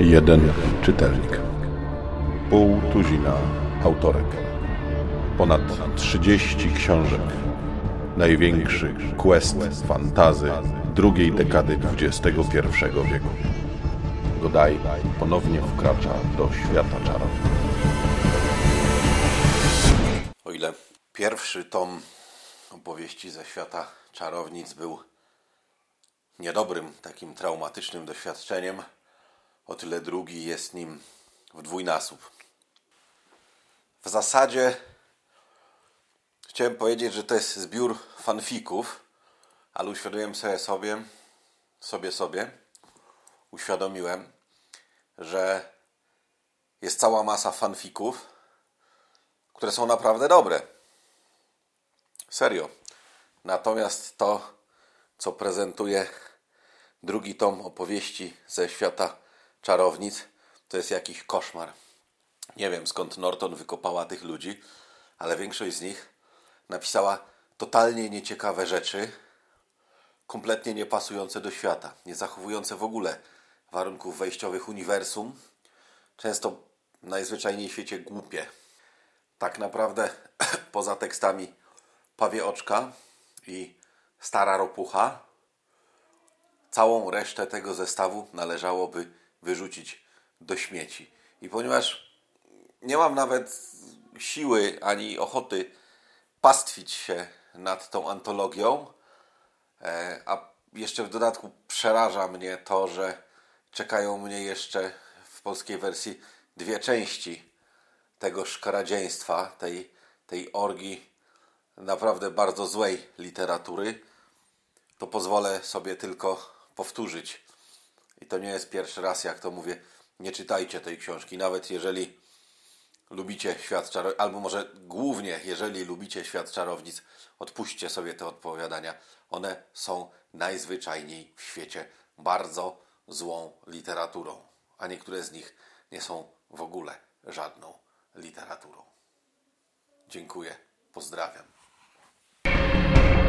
Jeden czytelnik. Pół tuzina autorek. Ponad 30 książek. Największy quest fantazy drugiej dekady XXI wieku. Godaj ponownie wkracza do świata czarów. O ile pierwszy tom opowieści ze świata czarownic był niedobrym, takim traumatycznym doświadczeniem, o tyle drugi jest nim w dwójnasób. W zasadzie chciałem powiedzieć, że to jest zbiór fanfików, ale uświadomiłem sobie sobie, sobie, sobie, uświadomiłem, że jest cała masa fanfików, które są naprawdę dobre. Serio. Natomiast to, co prezentuje drugi tom opowieści ze świata czarownic, to jest jakiś koszmar. Nie wiem skąd Norton wykopała tych ludzi, ale większość z nich napisała totalnie nieciekawe rzeczy, kompletnie niepasujące do świata, nie zachowujące w ogóle warunków wejściowych uniwersum, często najzwyczajniej w świecie głupie. Tak naprawdę poza tekstami Pawie Oczka i Stara Ropucha, całą resztę tego zestawu należałoby wyrzucić do śmieci. I ponieważ nie mam nawet siły ani ochoty pastwić się nad tą antologią, e, a jeszcze w dodatku przeraża mnie to, że czekają mnie jeszcze w polskiej wersji dwie części tego szkaradzieństwa, tej, tej orgii naprawdę bardzo złej literatury, to pozwolę sobie tylko powtórzyć. I to nie jest pierwszy raz, jak to mówię, nie czytajcie tej książki, nawet jeżeli lubicie świat czarownic, albo może głównie jeżeli lubicie świat czarownic, odpuśćcie sobie te odpowiadania. One są najzwyczajniej w świecie bardzo złą literaturą, a niektóre z nich nie są w ogóle żadną literaturą. Dziękuję, pozdrawiam.